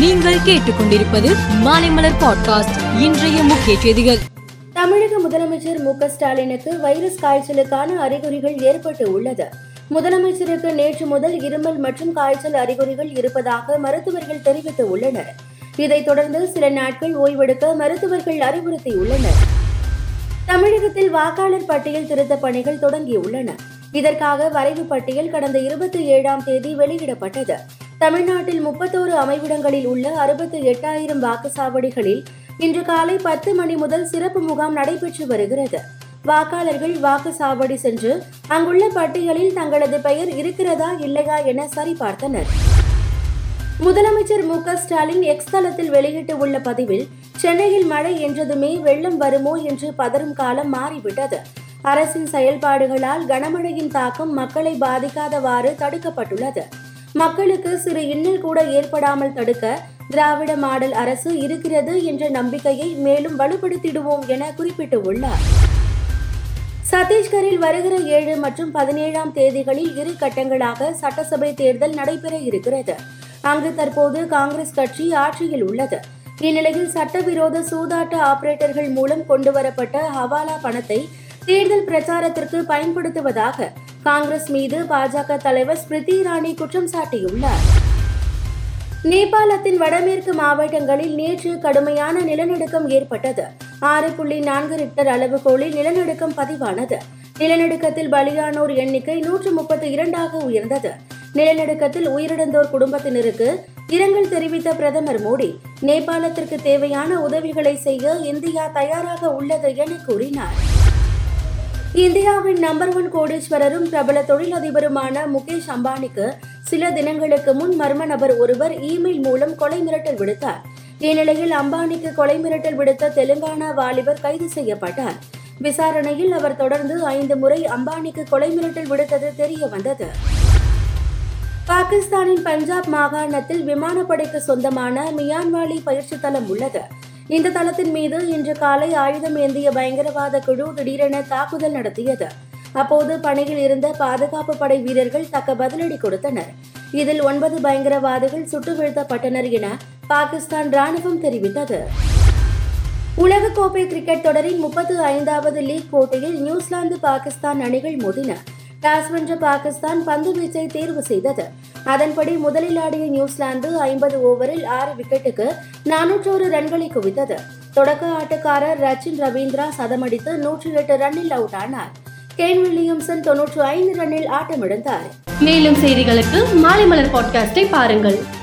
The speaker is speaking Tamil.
நீங்கள் கேட்டுக்கொண்டிருப்பது மாலைமலர் பாட்காஸ்ட் இன்றைய முக்கிய செய்திகள். தமிழக முதலமைச்சர் மு ஸ்டாலினுக்கு வைரஸ் காய்ச்சலுக்கான அறிகுறிகள் ஏற்பட்டு உள்ளது. முதலமைச்சருக்கு நேற்று முதல் இருமல் மற்றும் காய்ச்சல் அறிகுறிகள் இருப்பதாக மருத்துவர்கள் தெரிவித்து உள்ளனர். இதைத் தொடர்ந்து சில நாட்கள் ஓய்வெடுக்க மருத்துவர்கள் அறிவுறுத்தியுள்ளனர். தமிழகத்தில் வாக்காளர் பட்டியல் திருத்த பணிகள் தொடங்கியுள்ளன. இதற்காக வரைவு பட்டியல் கடந்த இருபத்தி ஏழாம் தேதி வெளியிடப்பட்டது. தமிழ்நாட்டில் முப்பத்தோரு அமைவிடங்களில் உள்ள அறுபத்தி எட்டாயிரம் வாக்குச்சாவடிகளில் இன்று காலை பத்து மணி முதல் சிறப்பு முகாம் நடைபெற்று வருகிறது. வாக்காளர்கள் வாக்குச்சாவடி சென்று அங்குள்ள பட்டியலில் தங்களது பெயர் இருக்கிறதா இல்லையா என சரிபார்த்தனர். முதலமைச்சர் மு ஸ்டாலின் எக்ஸ் தளத்தில் வெளியிட்டுள்ள பதிவில் சென்னையில் மழை என்றதுமே வெள்ளம் வருமோ என்று பதறும் காலம் மாறிவிட்டது. அரசின் செயல்பாடுகளால் கனமழையின் தாக்கம் மக்களை பாதிக்காதவாறு தடுக்கப்பட்டுள்ளது. மக்களுக்கு சிறு இன்னல் கூட ஏற்படாமல் தடுக்க திராவிட மாடல் அரசு இருக்கிறது என்ற நம்பிக்கையை மேலும் வலுப்படுத்திடுவோம் என குறிப்பிட்டுள்ளார். சத்தீஸ்கரில் வருகிற ஏழு மற்றும் பதினேழாம் தேதிகளில் இரு கட்டங்களாக சட்டசபை தேர்தல் நடைபெற இருக்கிறது. அங்கு தற்போது காங்கிரஸ் கட்சி ஆட்சியில் உள்ளது. இந்நிலையில் சட்டவிரோத சூதாட்ட ஆபரேட்டர்கள் மூலம் கொண்டுவரப்பட்ட ஹவாலா பணத்தை தேர்தல் பிரச்சாரத்திற்கு பயன்படுத்துவதாக காங்கிரஸ் மீது பாஜக தலைவர் ஸ்மிருதி இரானி குற்றம் சாட்டியுள்ளார். நேபாளத்தின் வடமேற்கு மாவட்டங்களில் நேற்று கடுமையான நிலநடுக்கம் ஏற்பட்டது. ஆறு புள்ளி நான்கு ரிக்டர் அளவுகோலில் நிலநடுக்கம் பதிவானது. நிலநடுக்கத்தில் பலியானோர் எண்ணிக்கை நூற்று முப்பத்தி இரண்டாக உயர்ந்தது. நிலநடுக்கத்தில் உயிரிழந்தோர் குடும்பத்தினருக்கு இரங்கல் தெரிவித்த பிரதமர் மோடி நேபாளத்திற்கு தேவையான உதவிகளை செய்ய இந்தியா தயாராக உள்ளது என கூறினார். இந்தியாவின் நம்பர் ஒன் கோடீஸ்வரரும் பிரபல தொழிலதிபருமான முகேஷ் அம்பானிக்கு சில தினங்களுக்கு முன் மர்ம நபர் ஒருவர் இமெயில் மூலம் கொலை மிரட்டல் விடுத்தார். இந்நிலையில் அம்பானிக்கு கொலை மிரட்டல் விடுத்த தெலுங்கானா வாலிபர் கைது செய்யப்பட்டார். விசாரணையில் அவர் தொடர்ந்து ஐந்து முறை அம்பானிக்கு கொலை மிரட்டல் விடுத்தது தெரிய வந்தது. பாகிஸ்தானின் பஞ்சாப் மாகாணத்தில் விமானப்படைக்கு சொந்தமான மியான்வாலி பயிற்சி தளம் உள்ளது. இந்த தளத்தின் மீது இன்று காலை ஆயுதம் ஏந்திய பயங்கரவாத குழு திடீரென தாக்குதல் நடத்தியது. அப்போது பணியில் இருந்த பாதுகாப்பு படை வீரர்கள் தக்க பதிலடி கொடுத்தனர். இதில் ஒன்பது பயங்கரவாதிகள் சுட்டு வீழ்த்தப்பட்டனர் என பாகிஸ்தான் ராணுவம் தெரிவித்தது. உலகக்கோப்பை கிரிக்கெட் தொடரின் முப்பத்து ஐந்தாவது லீக் போட்டியில் நியூசிலாந்து பாகிஸ்தான் அணிகள் மோதின. டாஸ் வென்ற பாகிஸ்தான் பந்து வீச்சை தேர்வு செய்தது. அதன்படி முதலில் ஆடிய நியூசிலாந்து ஐம்பது ஓவரில் ஆறு விக்கெட்டுக்கு நானூற்றோரு ரன்களை குவித்தது. தொடக்க ஆட்டக்காரர் ரச்சின் ரவீந்திரா சதமடித்து நூற்றி எட்டு ரன்னில் அவுட் ஆனார். கேன் வில்லியம்சன் தொன்னூற்று ஐந்து ரன்னில் ஆட்டமிழந்தார். மேலும் செய்திகளுக்கு மாலை மலர் பாட்காஸ்டை பாருங்கள்.